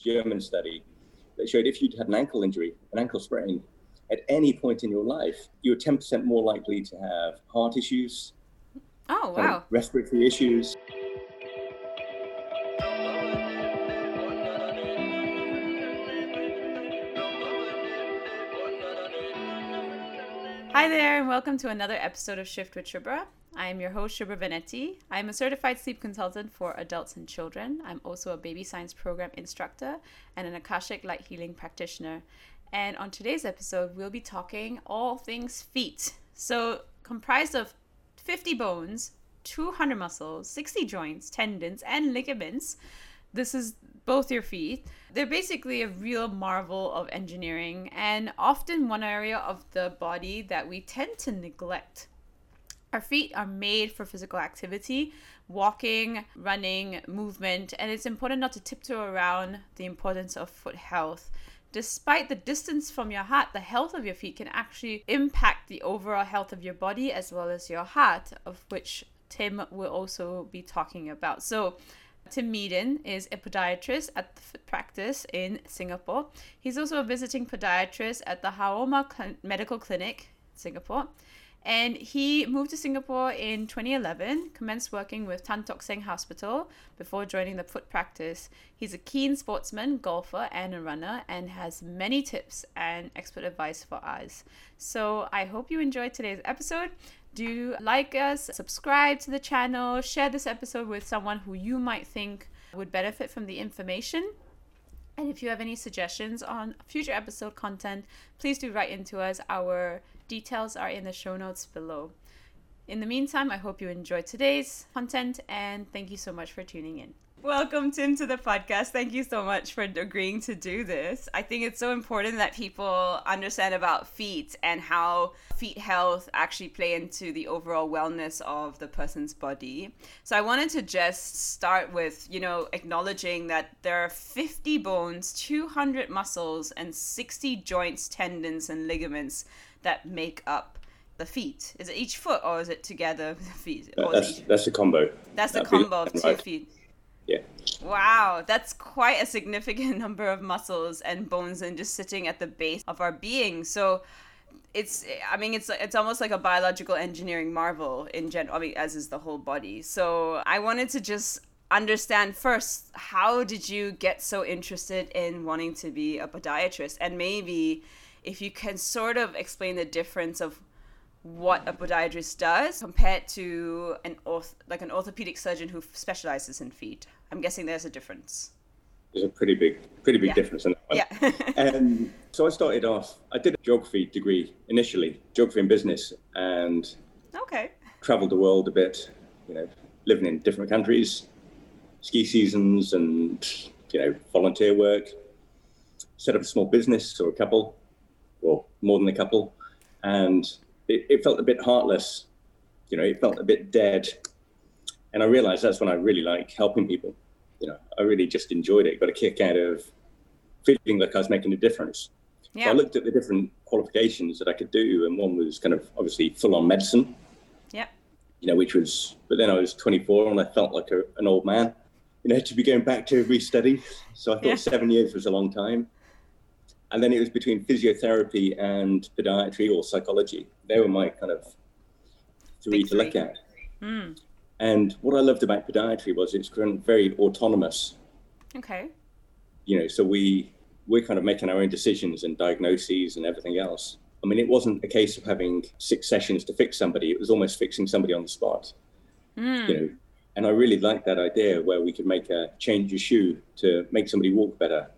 German study that showed if you'd had an ankle injury, an ankle sprain, at any point in your life, you were 10% more likely to have heart issues. Oh, wow. Respiratory issues. Hi there, and welcome to another episode of Shift with Shubhra. I am your host, Shubhra Venetti. I am a certified sleep consultant for adults and children. I'm also a baby science program instructor and an Akashic light healing practitioner. And on today's episode, we'll be talking all things feet. So, comprised of 50 bones, 200 muscles, 60 joints, tendons, and ligaments. This is both your feet. They're basically a real marvel of engineering and often one area of the body that we tend to neglect. Our feet are made for physical activity, walking, running, movement, and it's important not to tiptoe around the importance of foot health. Despite the distance from your heart, the health of your feet can actually impact the overall health of your body as well as your heart, of which Tim will also be talking about. So, Tim Meaden is a podiatrist at the Foot Practice in Singapore. He's also a visiting podiatrist at the Haoma Medical Clinic, Singapore. And he moved to Singapore in 2011, commenced working with Tan Tock Seng Hospital before joining the foot practice. He's a keen sportsman, golfer, and a runner, and has many tips and expert advice for us. So I hope you enjoyed today's episode. Do like us, subscribe to the channel, share this episode with someone who you might think would benefit from the information. And if you have any suggestions on future episode content, please do write into us. Our details are in the show notes below. In the meantime, I hope you enjoyed today's content and thank you so much for tuning in. Welcome, Tim, to the podcast. Thank you so much for agreeing to do this. I think it's so important that people understand about feet and how feet health actually play into the overall wellness of the person's body. So I wanted to just start with, you know, acknowledging that there are 50 bones, 200 muscles, and 60 joints, tendons, and ligaments that make up the feet. Is it each foot or is it together with the feet? Or That's, that's a combo. that's That'd be combo of two right. feet. Yeah. Wow, that's quite a significant number of muscles and bones and just sitting at the base of our being. So it's I mean it's it's almost like a biological engineering marvel in general. I mean as is the whole body. So I wanted to just understand first how did you get so interested in wanting to be a podiatrist and maybe if you can sort of explain the difference of what a podiatrist does compared to an orth- like an orthopedic surgeon who specializes in feet. I'm guessing there's a difference. There's a pretty big, pretty big Yeah. difference in that one. Yeah. Um, so I started off, I did a geography degree initially, geography and business, and okay. traveled the world a bit, you know, living in different countries, ski seasons and, you know, volunteer work. Set up a small business or a couple, or more than a couple. And it, it felt a bit heartless, you know, it felt a bit dead. And I realized that's when I really like helping people. You know, I really just enjoyed it, got a kick out of feeling like I was making a difference. So Yeah. I looked at the different qualifications that I could do, and one was kind of obviously full on medicine, Yeah. you know, which was, but then I was 24 and I felt like a, an old man, you know, to be going back to restudy. So I thought Yeah. seven years was a long time. And then it was between physiotherapy and podiatry or psychology. They were my kind of three Big to look three. at. Mm. And what I loved about podiatry was it's very autonomous Okay. you know, so we we're kind of making our own decisions and diagnoses and everything else. I mean, it wasn't a case of having six sessions to fix somebody; it was almost fixing somebody on the spot. Mm. You know, and I really liked that idea where we could make a change a shoe to make somebody walk better,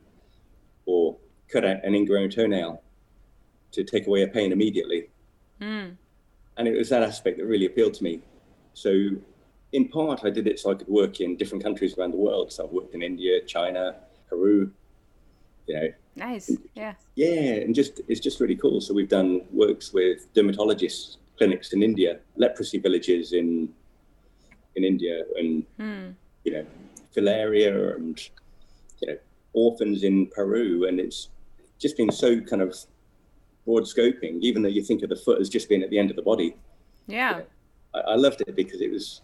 or cut out an ingrown toenail to take away a pain immediately. Mm. And it was that aspect that really appealed to me. So, in part, I did it so I could work in different countries around the world. So I've worked in India, China, Peru. You know, Nice. Yeah. Yeah, and just it's just really cool. So we've done works with dermatologists clinics in India, leprosy villages in in India, and Mm. you know, filaria and you know, orphans in Peru, and it's just been so kind of broad scoping. Even though you think of the foot as just being at the end of the body, Yeah. I, I loved it because it was,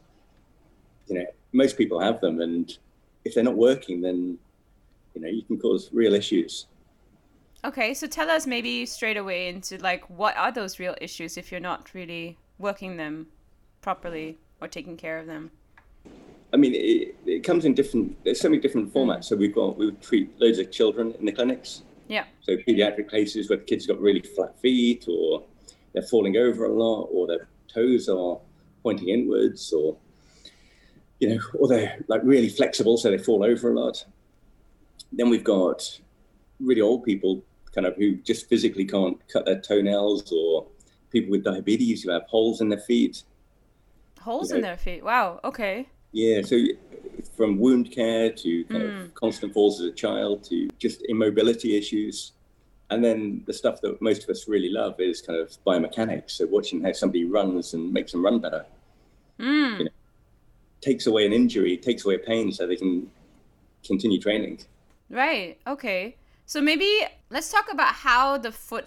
you know, most people have them, and if they're not working, then you know, you can cause real issues. Okay, so tell us maybe straight away into like what are those real issues if you're not really working them properly or taking care of them? I mean, it, it comes in different. There's so many different formats. Mm. So we've got we treat loads of children in the clinics. Yeah. So pediatric cases where the kids got really flat feet, or they're falling over a lot, or their toes are pointing inwards, or you know, or they're like really flexible, so they fall over a lot. Then we've got really old people, kind of who just physically can't cut their toenails, or people with diabetes who have holes in their feet. Holes you know, in their feet. Wow. Okay. Yeah. So from wound care to kind mm. of constant falls as a child to just immobility issues. And then the stuff that most of us really love is kind of biomechanics. So watching how somebody runs and makes them run better. Mm. You know, takes away an injury, takes away pain so they can continue training. Right. Okay. So maybe let's talk about how the foot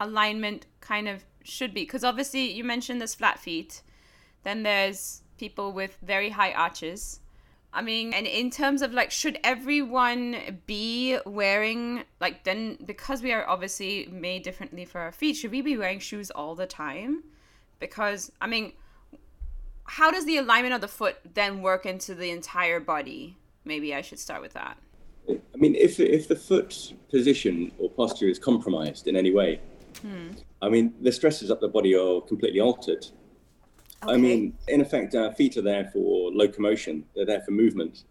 alignment kind of should be. Because obviously, you mentioned this flat feet. Then there's people with very high arches. I mean, and in terms of like, should everyone be wearing, like, then because we are obviously made differently for our feet, should we be wearing shoes all the time? Because, I mean, how does the alignment of the foot then work into the entire body? Maybe I should start with that. I mean, if if the foot position or posture is compromised in any way, hmm. I mean, the stresses up the body are completely altered. Okay. I mean, in effect, our feet are there for locomotion. They're there for movement.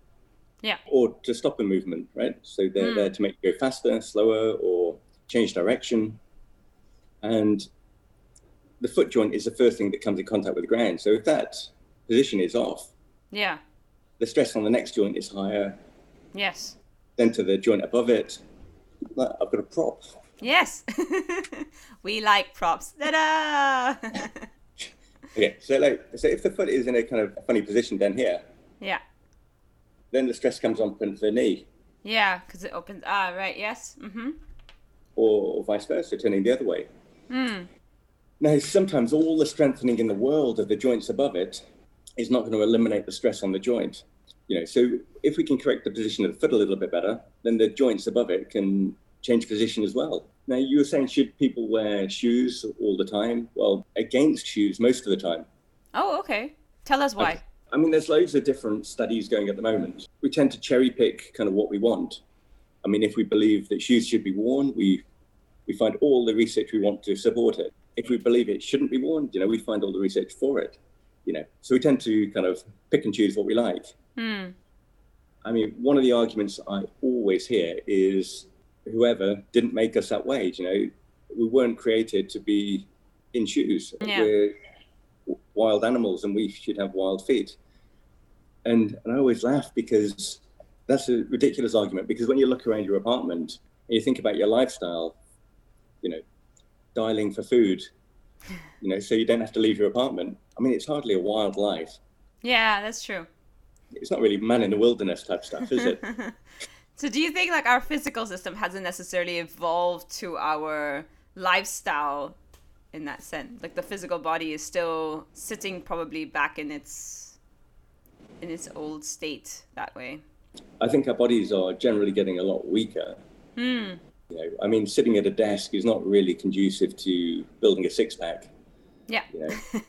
Yeah. Or to stop a movement, right? So they're mm. there to make you go faster, slower, or change direction. And the foot joint is the first thing that comes in contact with the ground. So if that position is off, yeah, the stress on the next joint is higher. Yes. Then to the joint above it, I've got a prop. Yes. we like props. Ta-da! okay, so like, so if the foot is in a kind of funny position down here, yeah, then the stress comes on into the knee. Yeah, because it opens. Ah, right. Yes. Mm-hmm. Or, or vice versa, turning the other way. Hmm. Now, sometimes all the strengthening in the world of the joints above it is not going to eliminate the stress on the joint. You know, so if we can correct the position of the foot a little bit better, then the joints above it can change position as well. Now, you were saying, should people wear shoes all the time? Well, against shoes most of the time. Oh, okay. Tell us why. Okay. I mean, there's loads of different studies going at the moment. We tend to cherry pick kind of what we want. I mean, if we believe that shoes should be worn, we we find all the research we want to support it. If we believe it shouldn't be worn, you know, we find all the research for it. You know, so we tend to kind of pick and choose what we like. Hmm. I mean, one of the arguments I always hear is whoever didn't make us that way. You know, we weren't created to be in shoes. Yeah. We're wild animals, and we should have wild feet. And and I always laugh because that's a ridiculous argument. Because when you look around your apartment and you think about your lifestyle, you know, dialing for food, you know, so you don't have to leave your apartment. I mean, it's hardly a wild life. Yeah, that's true. It's not really man in the wilderness type stuff, is it? So do you think like our physical system hasn't necessarily evolved to our lifestyle in that sense? Like the physical body is still sitting probably back in its in its old state that way. I think our bodies are generally getting a lot weaker. Hmm. You know, I mean, sitting at a desk is not really conducive to building a six pack. Yeah. You know,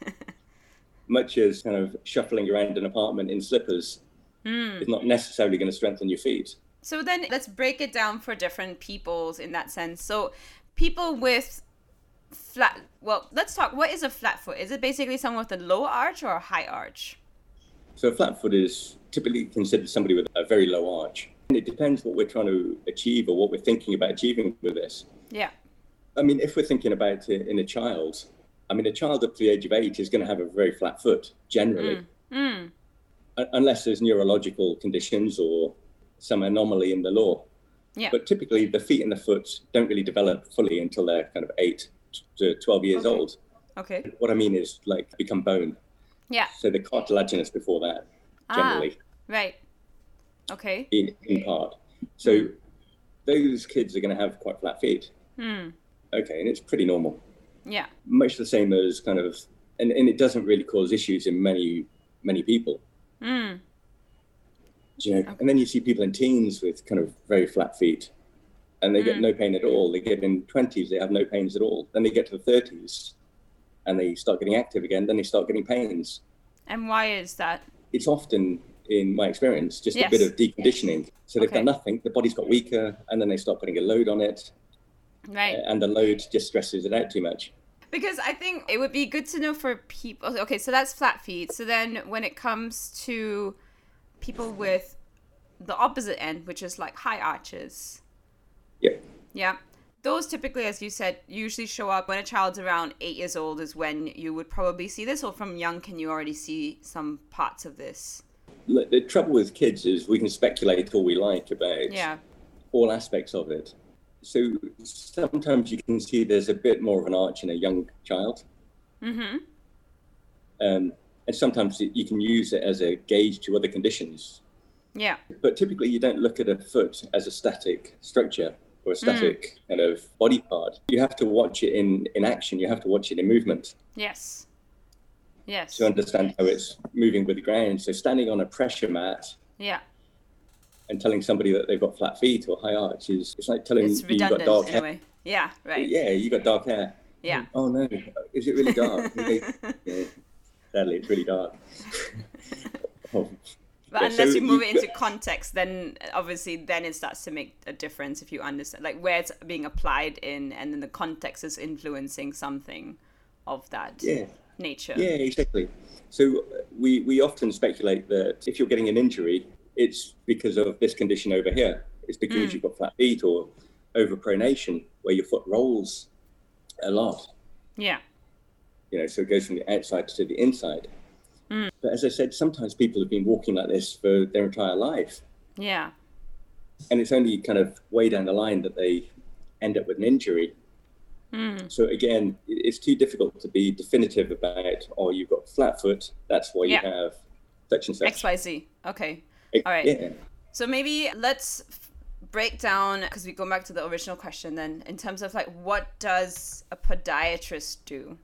much as kind of shuffling around an apartment in slippers mm. is not necessarily going to strengthen your feet. So then let's break it down for different peoples in that sense. So people with flat well, let's talk what is a flat foot? Is it basically someone with a low arch or a high arch? So a flat foot is typically considered somebody with a very low arch. And it depends what we're trying to achieve or what we're thinking about achieving with this. Yeah. I mean, if we're thinking about it in a child, I mean, a child up to the age of eight is going to have a very flat foot generally, mm. Mm. unless there's neurological conditions or some anomaly in the law. Yeah. But typically, the feet and the foot don't really develop fully until they're kind of eight to 12 years okay. old. Okay. What I mean is like become bone. Yeah. So they're cartilaginous before that, generally. Ah, right. Okay. In, in part. So mm. those kids are going to have quite flat feet. Hmm. Okay. And it's pretty normal. Yeah. Much the same as kind of, and, and it doesn't really cause issues in many, many people. Hmm You know, okay. and then you see people in teens with kind of very flat feet, and they get mm. no pain at all. They get in twenties, they have no pains at all. Then they get to the thirties, and they start getting active again. Then they start getting pains. And why is that? It's often, in my experience, just yes. a bit of deconditioning. So they've okay. done nothing. The body's got weaker, and then they start putting a load on it. Right. And the load just stresses it out too much. Because I think it would be good to know for people. Okay, so that's flat feet. So then when it comes to people with the opposite end, which is like high arches. Yeah. Yeah. Those typically, as you said, usually show up when a child's around eight years old, is when you would probably see this, or from young, can you already see some parts of this? The trouble with kids is we can speculate all we like about yeah. all aspects of it. So sometimes you can see there's a bit more of an arch in a young child. Mm-hmm. Um, and sometimes you can use it as a gauge to other conditions. Yeah. But typically, you don't look at a foot as a static structure or a static mm. kind of body part. You have to watch it in, in action, you have to watch it in movement. Yes. Yes. To understand how it's moving with the ground. So, standing on a pressure mat. Yeah. And telling somebody that they've got flat feet or high arch is it's like telling it's you you've got dark hair. Yeah, right. Yeah, you've got dark hair. Yeah. Oh no, is it really dark? yeah. Sadly, it's really dark. oh. But yeah, unless so you move it into context, then obviously then it starts to make a difference if you understand like where it's being applied in, and then the context is influencing something of that yeah. nature. Yeah, exactly. So uh, we we often speculate that if you're getting an injury, it's because of this condition over here. It's because mm. you've got flat feet or overpronation, where your foot rolls a lot. Yeah. You know, so it goes from the outside to the inside. Mm. But as I said, sometimes people have been walking like this for their entire life. Yeah. And it's only kind of way down the line that they end up with an injury. Mm. So again, it's too difficult to be definitive about, oh, you've got flat foot, that's why yeah. you have such and such. XYZ. Okay. All right. Yeah. So maybe let's break down because we go back to the original question then in terms of like what does a podiatrist do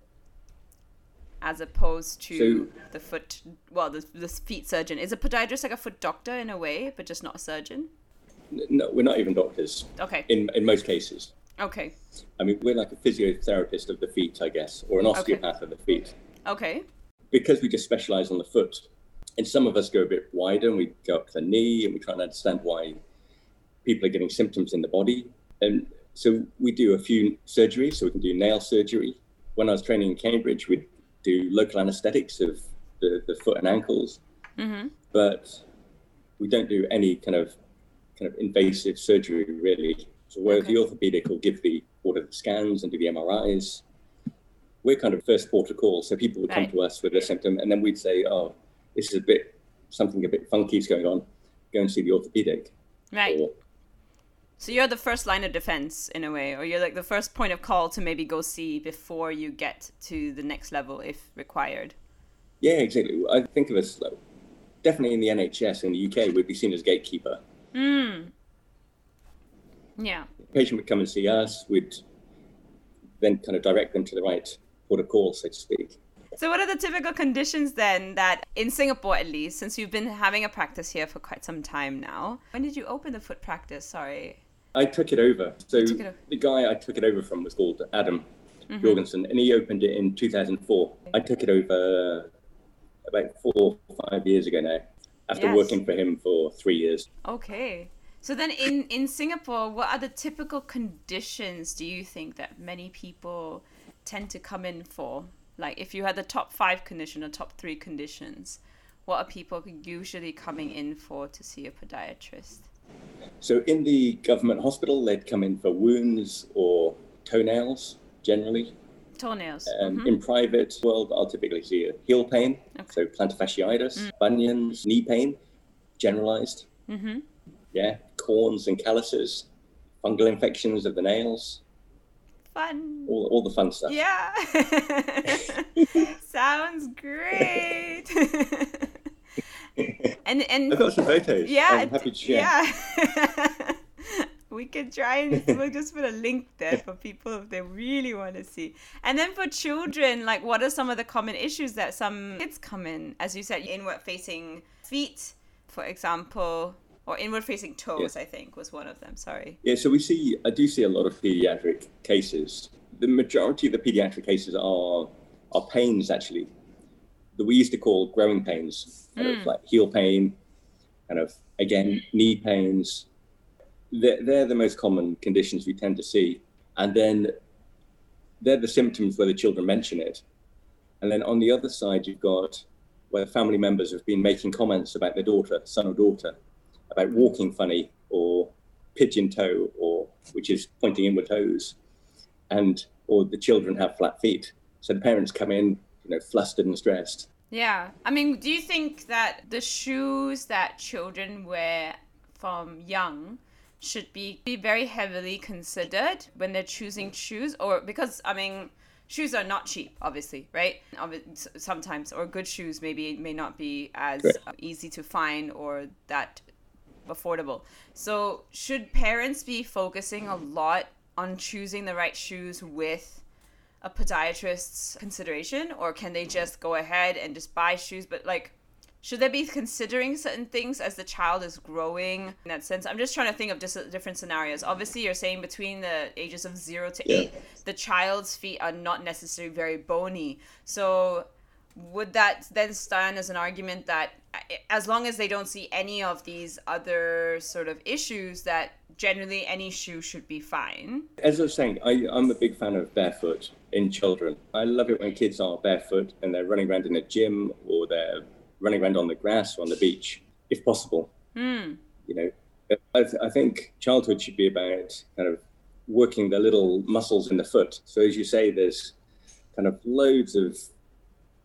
as opposed to so, the foot well the, the feet surgeon. Is a podiatrist like a foot doctor in a way but just not a surgeon? No we're not even doctors. Okay. In in most cases. Okay. I mean we're like a physiotherapist of the feet i guess or an osteopath okay. of the feet. Okay. Because we just specialize on the foot and some of us go a bit wider and we go up to the knee and we try and understand why people are getting symptoms in the body. And so we do a few surgeries. So we can do nail surgery. When i was training in cambridge we'd do local anesthetics of the, the foot and ankles, mm-hmm. but we don't do any kind of kind of invasive surgery really. So where okay. the orthopedic will give the order the scans and do the MRIs, we're kind of first port of call. So people would come right. to us with a symptom, and then we'd say, "Oh, this is a bit something a bit funky is going on. Go and see the orthopedic." Right. Or, so you're the first line of defense in a way, or you're like the first point of call to maybe go see before you get to the next level if required. Yeah, exactly. I think of us like, definitely in the NHS in the UK, we'd be seen as gatekeeper. Mm. Yeah. The patient would come and see us. We'd then kind of direct them to the right port of call, so to speak. So, what are the typical conditions then that in Singapore, at least, since you've been having a practice here for quite some time now? When did you open the foot practice? Sorry. I took it over. So it over. the guy I took it over from was called Adam mm-hmm. Jorgensen, and he opened it in 2004. I took it over about four or five years ago now, after yes. working for him for three years. Okay. So then, in in Singapore, what are the typical conditions do you think that many people tend to come in for? Like, if you had the top five condition or top three conditions, what are people usually coming in for to see a podiatrist? So in the government hospital, they'd come in for wounds or toenails generally. Toenails. Um, mm-hmm. In private world, I'll typically see a heel pain, okay. so plantar fasciitis, mm. bunions, knee pain, generalized. Mm-hmm. Yeah, corns and calluses, fungal infections of the nails. Fun. All, all the fun stuff. Yeah. Sounds great. and and I've got some photos. Yeah, um, I'm happy to share. Yeah. we could try and we'll just put a link there for people if they really want to see. And then for children, like what are some of the common issues that some kids come in? As you said, inward facing feet, for example, or inward facing toes, I think was one of them. Sorry. Yeah, so we see, I do see a lot of pediatric cases. The majority of the pediatric cases are are pains actually that we used to call growing pains, kind mm. of like heel pain, kind of again knee pains. They're, they're the most common conditions we tend to see, and then they're the symptoms where the children mention it. And then on the other side, you've got where family members have been making comments about their daughter, son or daughter, about walking funny or pigeon toe or which is pointing inward toes, and or the children have flat feet. So the parents come in, you know, flustered and stressed. Yeah, I mean, do you think that the shoes that children wear from young should be, be very heavily considered when they're choosing shoes, or because I mean shoes are not cheap, obviously, right? Sometimes, or good shoes maybe may not be as right. Uh, easy to find or that affordable. So, should parents be focusing a lot on choosing the right shoes with a podiatrist's consideration, or can they mm-hmm. just go ahead and just buy shoes? But like, should they be considering certain things as the child is growing? In that sense i'm just trying to think of just different scenarios. Mm-hmm. Obviously you're saying between the ages of 0 to yeah. 8 the child's feet are not necessarily very bony. So would that then stand as an argument that eh, as long as they don't see any of these other sort of issues that generally any shoe should be fine? As i was saying I, i'm a big fan of barefoot in children i love it when kids are barefoot and they're running around in a gym or they're running around on the grass or on the beach, if possible. Mm. You know, I, th- I, think childhood should be about kind of working the little muscles in the foot. So as you say, there's kind of loads of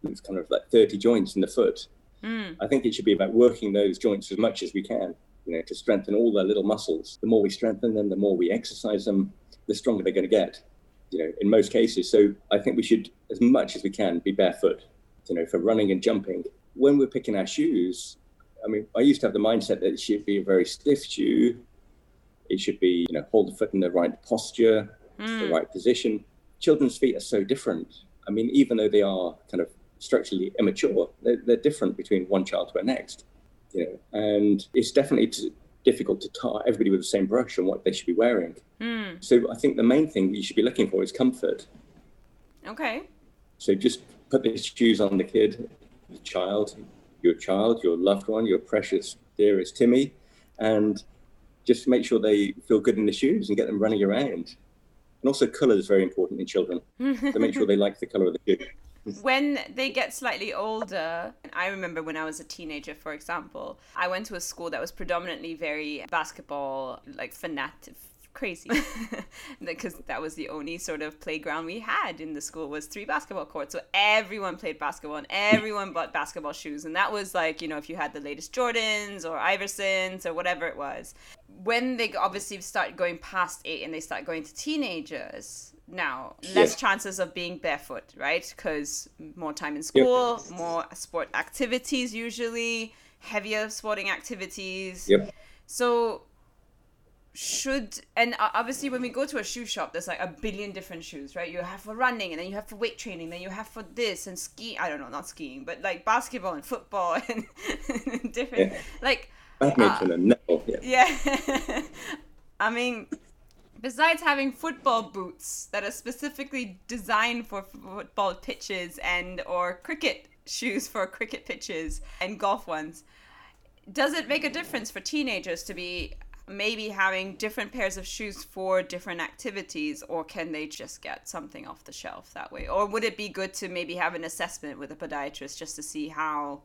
there's kind of like 30 joints in the foot. Mm. I think it should be about working those joints as much as we can, you know, to strengthen all their little muscles. The more we strengthen them, the more we exercise them, the stronger they're going to get. You know, in most cases. So I think we should, as much as we can, be barefoot. You know, for running and jumping, when we're picking our shoes, I mean, I used to have the mindset that it should be a very stiff shoe. It should be, you know, hold the foot in the right posture, mm. the right position. Children's feet are so different. I mean, even though they are kind of structurally immature, they're, they're different between one child to the next. You know, and it's definitely t- difficult to tie everybody with the same brush on what they should be wearing. Mm. So I think the main thing you should be looking for is comfort. Okay. So just put the shoes on the kid the child, your child, your loved one, your precious dearest Timmy, and just make sure they feel good in the shoes and get them running around. And also, color is very important in children. to make sure they like the color of the shoe. When they get slightly older, I remember when I was a teenager, for example, I went to a school that was predominantly very basketball, like fanatic, crazy. Because that was the only sort of playground we had in the school was three basketball courts. So everyone played basketball and everyone bought basketball shoes. And that was like you know if you had the latest jordans or iversons or whatever it was. When they obviously start going past eight and they start going to teenagers now less yeah. chances of being barefoot right because more time in school yep. more sport activities usually heavier sporting activities yep. so should and obviously when we go to a shoe shop there's like a billion different shoes right you have for running and then you have for weight training then you have for this and ski i don't know not skiing but like basketball and football and, different yeah. like badminton uh, and netball yeah, yeah. i mean besides having football boots that are specifically designed for football pitches and or cricket shoes for cricket pitches and golf ones does it make a difference for teenagers to be maybe having different pairs of shoes for different activities or can they just get something off the shelf that way? Or would it be good to maybe have an assessment with a podiatrist just to see how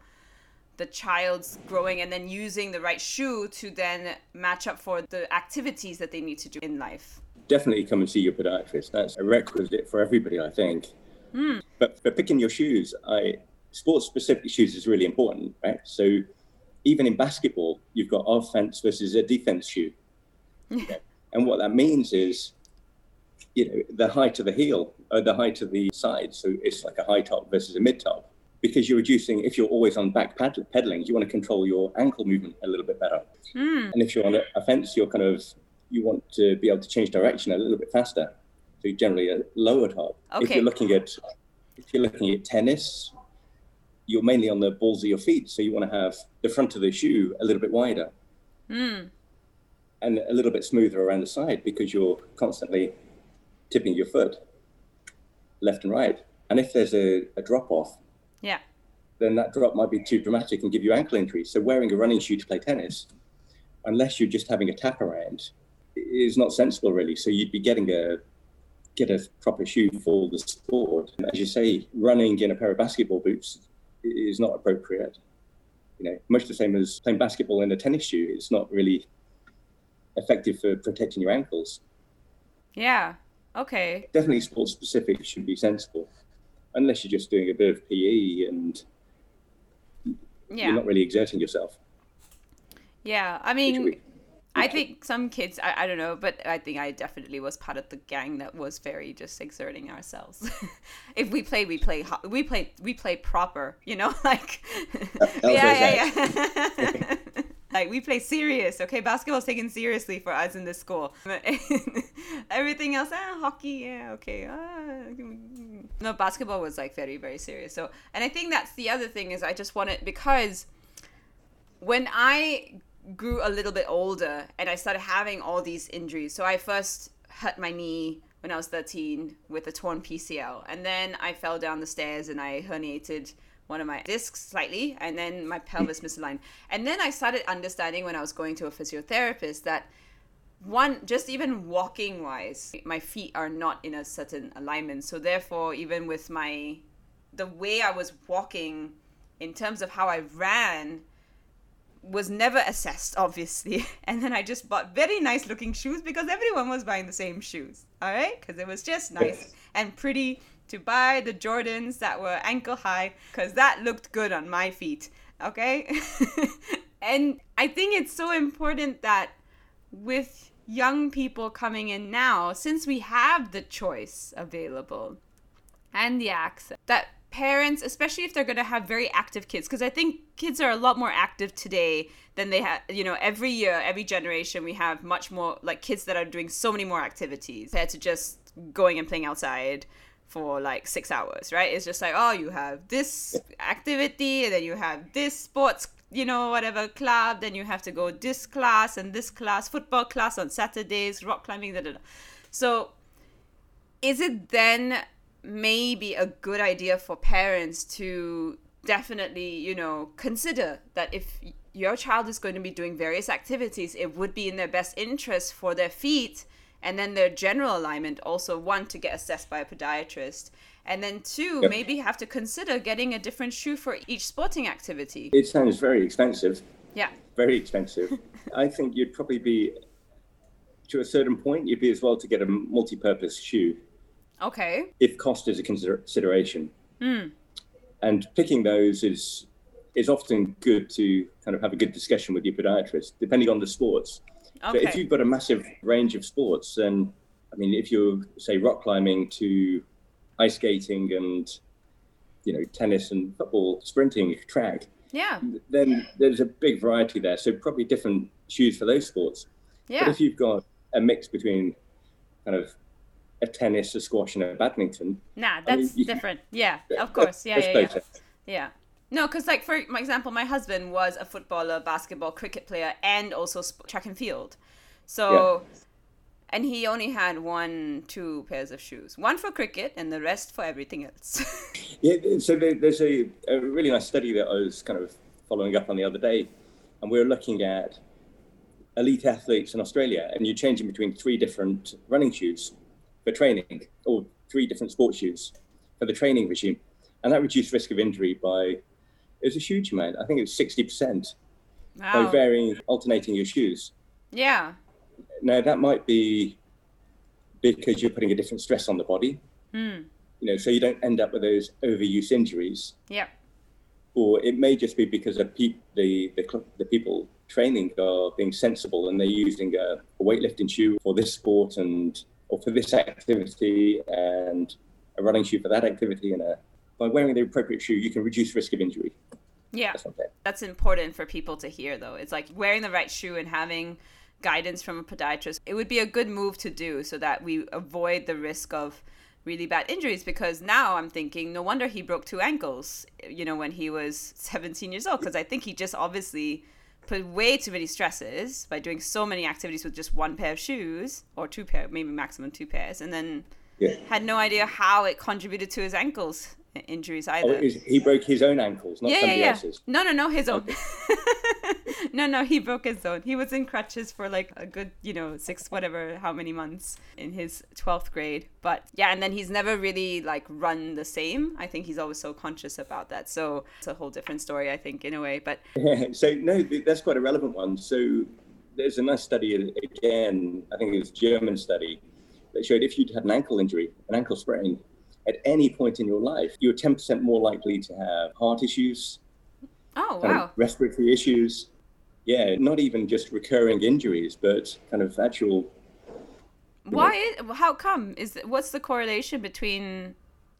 the child's growing and then using the right shoe to then match up for the activities that they need to do in life definitely come and see your podiatrist that's a requisite for everybody i think mm. but for picking your shoes i sports specific shoes is really important right so even in basketball, you've got offense versus a defense shoe. Yeah. And what that means is, you know, the height of the heel, or the height of the side. So it's like a high top versus a mid top. Because you're reducing, if you're always on back ped- pedaling, you want to control your ankle movement a little bit better. Mm. And if you're on a fence, you're kind of, you want to be able to change direction a little bit faster. So generally a lower top. Okay. If you're looking at, if you're looking at tennis, you're mainly on the balls of your feet. So you want to have the front of the shoe a little bit wider Mm. and a little bit smoother around the side because you're constantly tipping your foot left and right. And if there's a, a drop off, Yeah. then that drop might be too dramatic and give you ankle injuries. So wearing a running shoe to play tennis, unless you're just having a tap around, is not sensible really. So you'd be getting a get a proper shoe for the sport. And as you say, running in a pair of basketball boots is not appropriate. You know, much the same as playing basketball in a tennis shoe. It's not really effective for protecting your ankles. Yeah. Okay. Definitely sport specific should be sensible. Unless you're just doing a bit of PE and Yeah. you're not really exerting yourself. Yeah, I mean, we- I think some kids, I, I don't know, but I think I definitely was part of the gang that was very just exerting ourselves. if we play, we play, we play, we play proper, you know, like, yeah, yeah, yeah. Like we play serious, okay? Basketball's taken seriously for us in this school. Everything else, ah, hockey, yeah, okay. Ah. No, basketball was like very, very serious. So, and I think that's the other thing is I just wanted because when I grew a little bit older and I started having all these injuries, so I first hurt my knee when I was 13 with a torn PCL, and then I fell down the stairs and I herniated one of my discs slightly, and then my pelvis mm. misaligned. And then I started understanding when I was going to a physiotherapist that one just even walking wise my feet are not in a certain alignment so therefore even with my the way i was walking in terms of how i ran was never assessed obviously. And then i just bought very nice looking shoes because everyone was buying the same shoes all right? Because it was just nice and pretty to buy the jordans that were ankle high because that looked good on my feet okay? And i think it's so important that with young people coming in now, since we have the choice available and the access, that parents, especially if they're going to have very active kids, because I think kids are a lot more active today than they have, you know, every year, every generation, we have much more like kids that are doing so many more activities compared to just going and playing outside for like six hours, right? It's just like, oh, you have this activity, and then you have this sports you know, whatever club, then you have to go this class and this class, football class on Saturdays, rock climbing, da, da, da. So is it then maybe a good idea for parents to definitely, you know, consider that if your child is going to be doing various activities, it would be in their best interest for their feet and then their general alignment also one to get assessed by a podiatrist and then two Yep. maybe have to consider getting a different shoe for each sporting activity It sounds very expensive, yeah very expensive. I think you'd probably be, to a certain point, you'd be as well to get a multi-purpose shoe okay if cost is a consider- consideration. Hmm. And picking those is is often good to kind of have a good discussion with your podiatrist, depending on the sports. Okay. So if you've got a massive range of sports, then I mean, if you're say rock climbing to ice skating and you know tennis and football, sprinting, track, yeah then there's a big variety there. So probably different shoes for those sports. Yeah. But if you've got a mix between kind of a tennis, a squash, and a badminton, nah I mean, that's different yeah of course yeah yeah, yeah. Yeah. No, because like for my example, my husband was a footballer, basketball, cricket player, and also sp- track and field. So, and he only had one, two pairs of shoes. One for cricket, and the rest for everything else. Yeah, so there, there's a, a really nice study that I was kind of following up on the other day, and we were looking at elite athletes in Australia, and you're changing between three different running shoes for training, or three different sports shoes for the training regime, and that reduced risk of injury by it was a huge amount. I think it was sixty percent by varying, alternating your shoes. Yeah. Now that might be because you're putting a different stress on the body, Hmm. you know, so you don't end up with those overuse injuries. Yeah. or it may just be because of peop the, the the people training are being sensible and they're using a, a weightlifting shoe for this sport and or for this activity and a running shoe for that activity and a by wearing the appropriate shoe you can reduce risk of injury Yeah. that's That's important for people to hear, though. It's like wearing the right shoe and having guidance from a podiatrist. It would be a good move to do so that we avoid the risk of really bad injuries because now I'm thinking no wonder he broke two ankles, you know, when he was 17 years old because I think he just obviously put way too many stresses by doing so many activities with just one pair of shoes or two pair, maybe maximum two pairs, and then Yeah. had no idea how it contributed to his ankles injuries oh, either. Oh, he broke his own ankles, not yeah, somebody yeah. else's. No, no, no, his own. no, no, he broke his own. He was in crutches for like a good, you know, six, whatever, how many months in his 12th grade. But yeah, and then he's never really like run the same. I think he's always so conscious about that. So it's a whole different story, I think, in a way. But so no, that's quite a relevant one. So there's a nice study again. I think it was a German study that showed if you'd had an ankle injury, an ankle sprain, at any point in your life, you're 10% more likely to have heart issues, oh, wow. respiratory issues. Yeah, not even just recurring injuries, but kind of actual. Why? Is, how come? Is what's the correlation between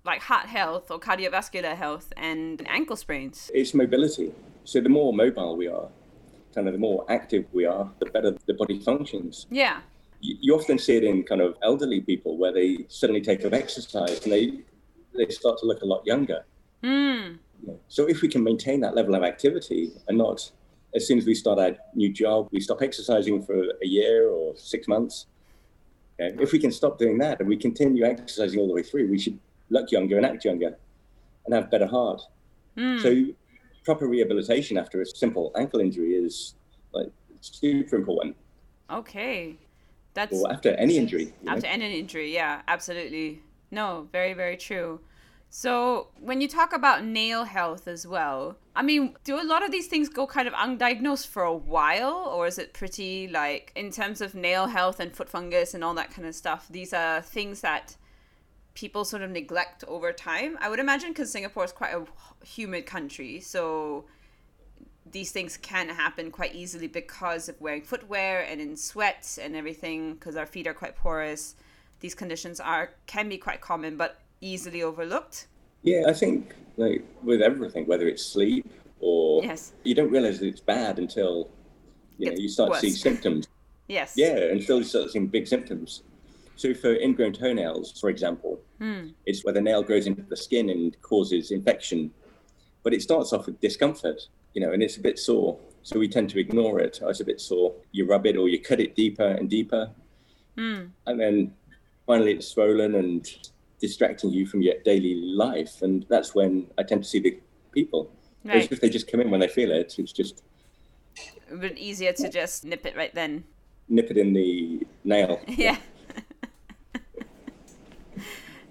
like heart health or cardiovascular health and ankle sprains? It's mobility. So the more mobile we are, kind of the more active we are, the better the body functions. Yeah. You often see it in kind of elderly people where they suddenly take up exercise and they they start to look a lot younger. Hmm. So if we can maintain that level of activity and not as soon as we start our new job, we stop exercising for a year or six months. Okay? If we can stop doing that and we continue exercising all the way through, we should look younger and act younger and have better heart. Hmm. So proper rehabilitation after a simple ankle injury is like super important. Okay. That's Or after any injury. you know? after any injury. Yeah, absolutely. No, very, very true. So when you talk about nail health as well, I mean, do a lot of these things go kind of undiagnosed for a while, or is it pretty like in terms of nail health and foot fungus and all that kind of stuff? These are things that people sort of neglect over time. I would imagine because Singapore is quite a humid country, so these things can happen quite easily because of wearing footwear and in sweat and everything because our feet are quite porous these conditions are can be quite common but easily overlooked Yeah, I think like with everything, whether it's sleep or Yes. you don't realize that it's bad until you know Gets you start to see symptoms. yes Yeah, until you start seeing big symptoms. So for ingrown toenails, for example, Hmm. it's where the nail grows into the skin and causes infection. But it starts off with discomfort, you know, and it's a bit sore. So we tend to ignore it. Oh, it's a bit sore. You rub it or you cut it deeper and deeper. Hmm. And then finally it's swollen and distracting you from your daily life. And that's when I tend to see the people. Right if they just come in when they feel it, it's just a bit easier to just nip it right then nip it in the nail. yeah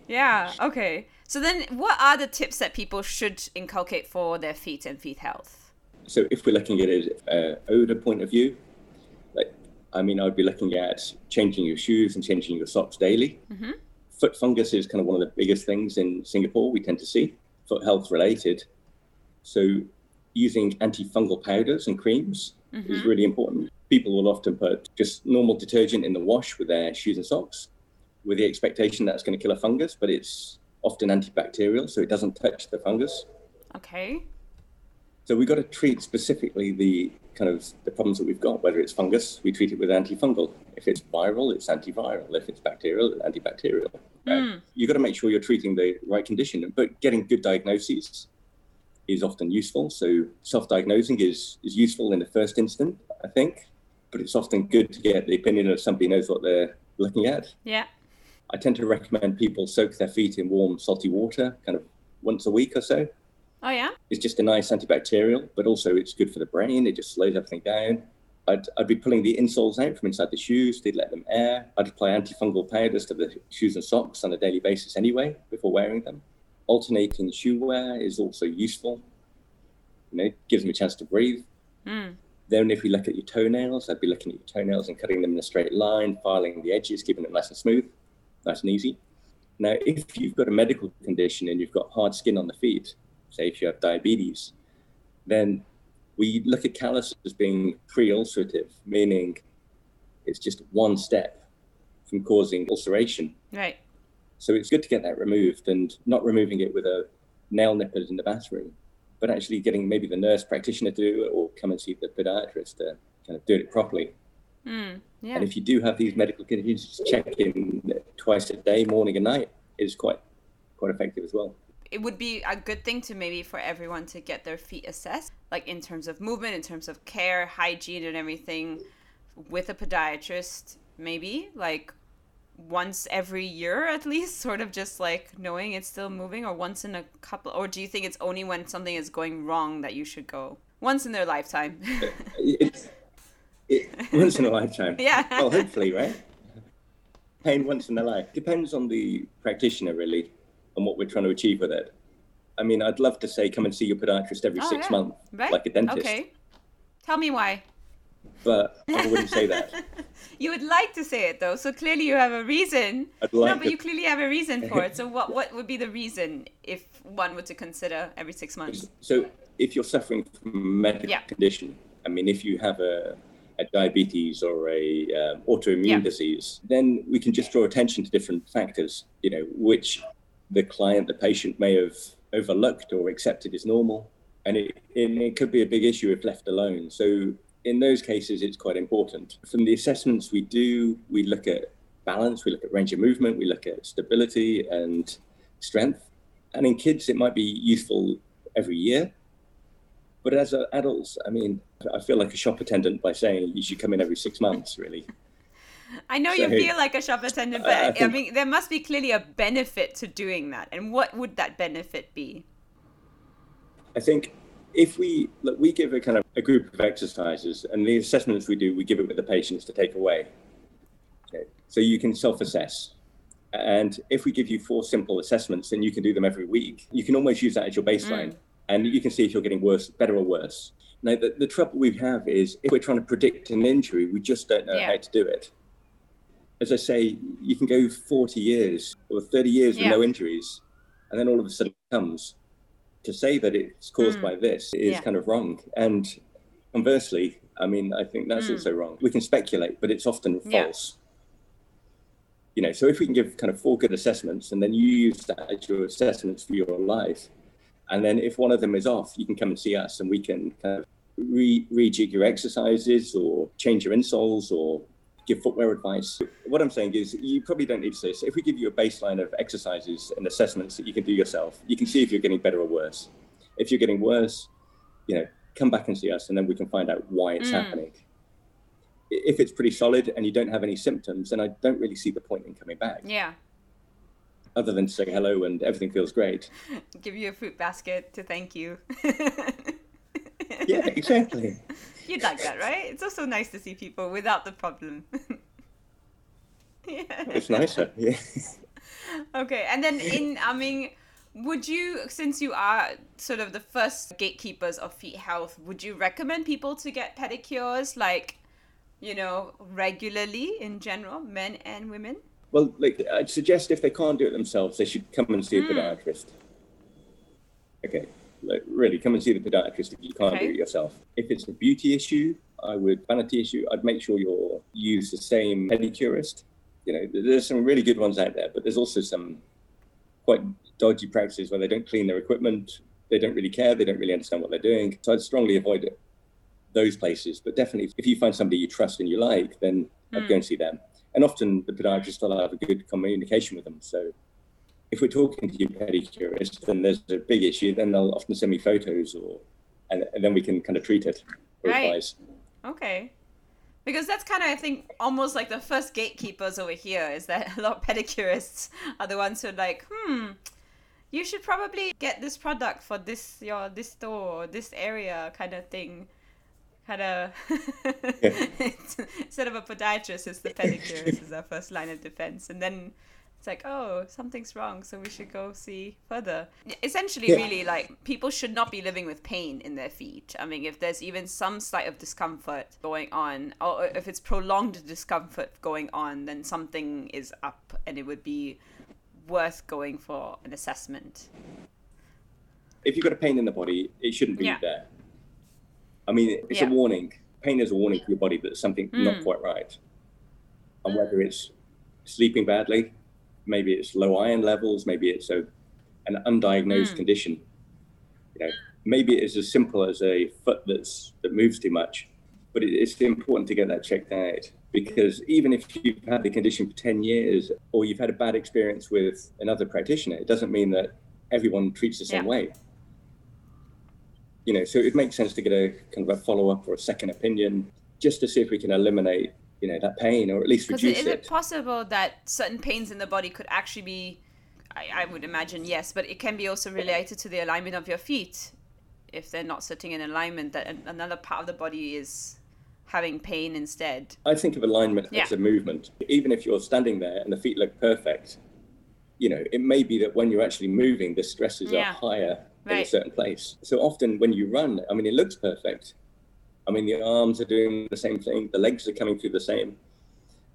yeah okay so then what are the tips that people should inculcate for their feet and feet health So if we're looking at it uh, odor point of view, like I mean, I'd be looking at changing your shoes and changing your socks daily. Mhm. Foot fungus is kind of one of the biggest things in Singapore we tend to see, foot health related. So using antifungal powders and creams is really important. People will often put just normal detergent in the wash with their shoes and socks with the expectation that's going to kill a fungus, but it's often antibacterial, so it doesn't touch the fungus. okay So we've got to treat specifically the kind of the problems that we've got. Whether it's fungus, we treat it with antifungal. If it's viral, it's antiviral. If it's bacterial, it's antibacterial. Right? Hmm. You've got to make sure you're treating the right condition. But getting good diagnoses is often useful. So self-diagnosing is is useful in the first instant, I think. But it's often good to get the opinion of somebody who knows what they're looking at. yeah I tend to recommend people soak their feet in warm, salty water, kind of once a week or so oh yeah it's just a nice antibacterial, but also it's good for the brain. It just slows everything down. I'd, I'd be pulling the insoles out from inside the shoes. They'd let them air. I'd apply antifungal powders to the shoes and socks on a daily basis anyway before wearing them. Alternating shoe wear is also useful. You know, it gives them a chance to breathe. Mm. Then if we look at your toenails, I'd be looking at your toenails and cutting them in a straight line, filing the edges, keeping them nice and smooth, nice and easy. Now, if you've got a medical condition and you've got hard skin on the feet, say if you have diabetes, then we look at callus as being pre-ulcerative, meaning it's just one step from causing ulceration. right So it's good to get that removed and not removing it with a nail nipper in the bathroom, but actually getting maybe the nurse practitioner to do it or come and see the podiatrist to kind of do it properly. mm. yeah And if you do have these medical conditions, just check in twice a day, morning and night. is quite quite effective as well. It would be a good thing to maybe for everyone to get their feet assessed, like in terms of movement, in terms of care, hygiene, and everything, with a podiatrist. Maybe like once every year at least, sort of just like knowing it's still moving, or once in a couple, or do you think it's only when something is going wrong that you should go? Once in their lifetime. it's, it, once in a lifetime. Yeah. Well, hopefully, right? Pain once in a life. Depends on the practitioner, really, and what we're trying to achieve with it. I mean, I'd love to say come and see your podiatrist every Oh, six yeah. months, Right. like a dentist, Okay. Tell me why. but I wouldn't say that. You would like to say it though, so clearly you have a reason. I'd no, but to- you clearly have a reason for it. So what what would be the reason if one were to consider every six months? So, if you're suffering from a medical Yeah. condition, I mean, if you have a, a diabetes or a um, autoimmune Yeah. disease, then we can just draw attention to different factors, you know, which the client, the patient may have overlooked or accepted as normal. And it, it could be a big issue if left alone. So, in those cases, it's quite important. From the assessments we do, we look at balance, we look at range of movement, we look at stability and strength. And in kids, it might be useful every year. But as adults, I mean, I feel like a shop attendant by saying you should come in every six months, really. I know you feel like a shop attendant, but I I, think- mean, there must be clearly a benefit to doing that. And what would that benefit be? I think if we look, we give a kind of a group of exercises, and the assessments we do, we give it with the patients to take away. Okay. So you can self-assess, and if we give you four simple assessments, then you can do them every week. You can almost use that as your baseline, mm. and you can see if you're getting worse, better or worse. Now, the, the trouble we have is if we're trying to predict an injury, we just don't know Yeah. how to do it. As I say, you can go 40 years or 30 years with no injuries, and then all of a sudden it comes. To say that it's caused Mm. by this is Yeah. kind of wrong. And conversely, I mean, I think that's Mm. also wrong. We can speculate, but it's often Yeah. false. You know, so if we can give kind of four good assessments and then you use that as your assessments for your life, and then if one of them is off, you can come and see us and we can kind of re- rejig your exercises or change your insoles or give footwear advice. What I'm saying is you probably don't need to say this. If we give you a baseline of exercises and assessments that you can do yourself, you can see if you're getting better or worse. If you're getting worse, you know, come back and see us and then we can find out why it's Mm. happening. If it's pretty solid and you don't have any symptoms, then I don't really see the point in coming back Yeah. other than to say hello and everything feels great. Give you a fruit basket to thank you. Yeah, exactly. Like that, right? It's also nice to see people without the problem. yeah. It's nicer. Yeah. Okay, and then in, I mean, would you, since you are sort of the first gatekeepers of feet health, would you recommend people to get pedicures, like, you know, regularly in general, men and women? Well, like I'd suggest if they can't do it themselves, they should come and see a Mm. podiatrist. Okay, like really, come and see the podiatrist if you can't Okay. do it yourself. If it's a beauty issue, I would vanity issue. I'd make sure you're use the same pedicurist. You know, there's some really good ones out there, but there's also some quite dodgy practices where they don't clean their equipment, they don't really care, they don't really understand what they're doing. So I'd strongly avoid it, those places. But definitely, if you find somebody you trust and you like, then I'd go hmm. and see them. And often the podiatrist will have a good communication with them. So if we're talking to your pedicurist and there's a big issue, then they'll often send me photos or, and, and then we can kind of treat it Right. Okay. Because that's kind of, I think, almost like the first gatekeepers over here is that a lot of pedicurists are the ones who are like, hmm, you should probably get this product for this your this store this area kind of thing. Kind of instead of a podiatrist, it's the pedicurist is our first line of defense, and then it's like, oh, something's wrong, so we should go see further. Essentially, Yeah. really, like people should not be living with pain in their feet. I mean, if there's even some slight of discomfort going on, or if it's prolonged discomfort going on, then something is up, and it would be worth going for an assessment. If you've got a pain in the body, it shouldn't be Yeah. there. I mean, it's Yeah. a warning. Pain is a warning to your body that something Mm. not quite right. And whether it's sleeping badly, maybe it's low iron levels, maybe it's a, an undiagnosed Mm. condition. You know, maybe it's as simple as a foot that's that moves too much. But it, it's important to get that checked out. Because even if you've had the condition for 10 years or you've had a bad experience with another practitioner, it doesn't mean that everyone treats the same Yeah. way. You know, so it makes sense to get a kind of a follow up or a second opinion just to see if we can eliminate, you know, that pain or at least reduce is it. it possible that certain pains in the body could actually be, I, I would imagine yes, but it can be also related to the alignment of your feet. If they're not sitting in alignment, that another part of the body is having pain instead. I think of alignment Yeah. as a movement. Even if you're standing there and the feet look perfect, you know, it may be that when you're actually moving, the stresses Yeah. are higher in a certain place. So often when you run, I mean, it looks perfect. I mean, the arms are doing the same thing, the legs are coming through the same,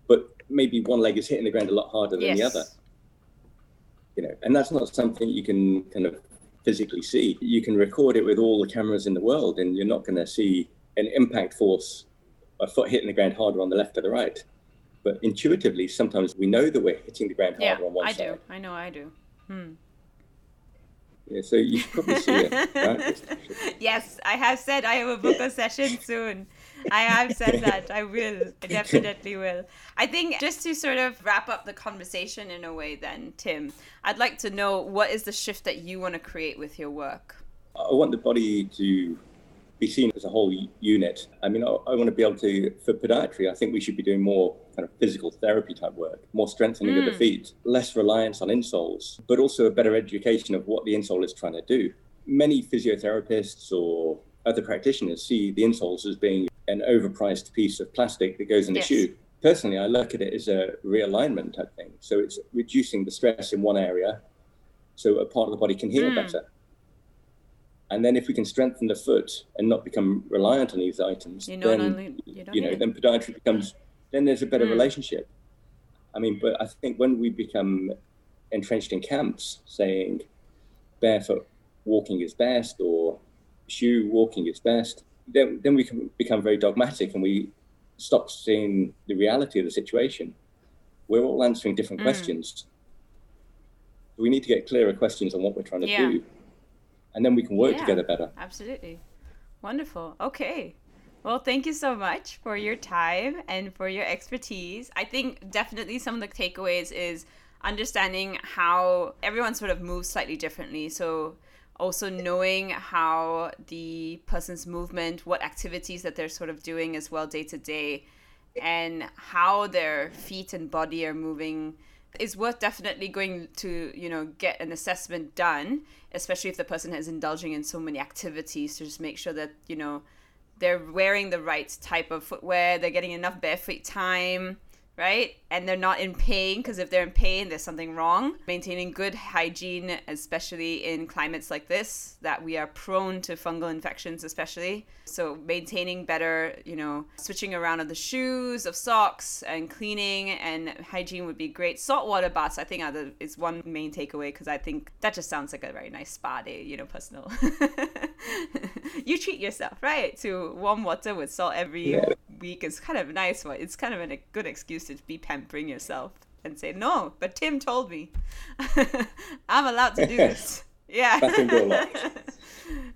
but maybe one leg is hitting the ground a lot harder than yes. the other. You know, and that's not something you can kind of physically see. You can record it with all the cameras in the world, and you're not going to see an impact force, a foot hitting the ground harder on the left or the right. But intuitively, sometimes we know that we're hitting the ground Yeah, harder on one I side. I do. I know I do. Hmm. Yeah, so you should probably see it. Right? yes, I have said I book a session soon. I have said that. I will. I definitely will. I think just to sort of wrap up the conversation in a way, then, Tim, I'd like to know what is the shift that you want to create with your work? I want the body to be seen as a whole unit. I mean, I, I want to be able to, for podiatry, I think we should be doing more kind of physical therapy type work, more strengthening of the Mm. feet, less reliance on insoles, but also a better education of what the insole is trying to do. Many physiotherapists or other practitioners see the insoles as being an overpriced piece of plastic that goes in Yes. a shoe. Personally, I look at it as a realignment type thing. So it's reducing the stress in one area so a part of the body can heal Mm. better. And then if we can strengthen the foot and not become reliant on these items, You know, then only- you you know, then podiatry becomes then there's a better Mm. relationship. I mean, but I think when we become entrenched in camps saying barefoot walking is best or shoe walking is best, then then we can become very dogmatic and we stop seeing the reality of the situation. We're all answering different Mm. questions. We need to get clearer questions on what we're trying to Yeah. do. And then we can work Yeah. together better. Absolutely. Wonderful. Okay. Well, thank you so much for your time and for your expertise. I think definitely some of the takeaways is understanding how everyone sort of moves slightly differently. So, also knowing how the person's movement, what activities that they're sort of doing as well day to day, and how their feet and body are moving is worth definitely going to you know get an assessment done especially if the person is indulging in so many activities to just make sure that you know they're wearing the right type of footwear. They're getting enough barefoot time right? And they're not in pain because if they're in pain there's something wrong. Maintaining good hygiene especially in climates like this that we are prone to fungal infections especially. So maintaining better you know switching around of the shoes of socks and cleaning and hygiene would be great. Saltwater baths i think are the, is one main takeaway because i think that just sounds like a very nice spa day you know personal. You treat yourself right to warm water with salt every Yeah. Week is kind of nice one it's kind of an, a good excuse to be pampering yourself and say no but tim told me i'm allowed to do this yeah Bathroom door locked.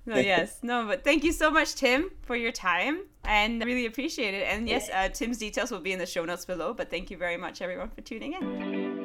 no, yes, no, but thank you so much, Tim, for your time, and really appreciate it. And yes, uh, Tim's details will be in the show notes below. But thank you very much, everyone, for tuning in.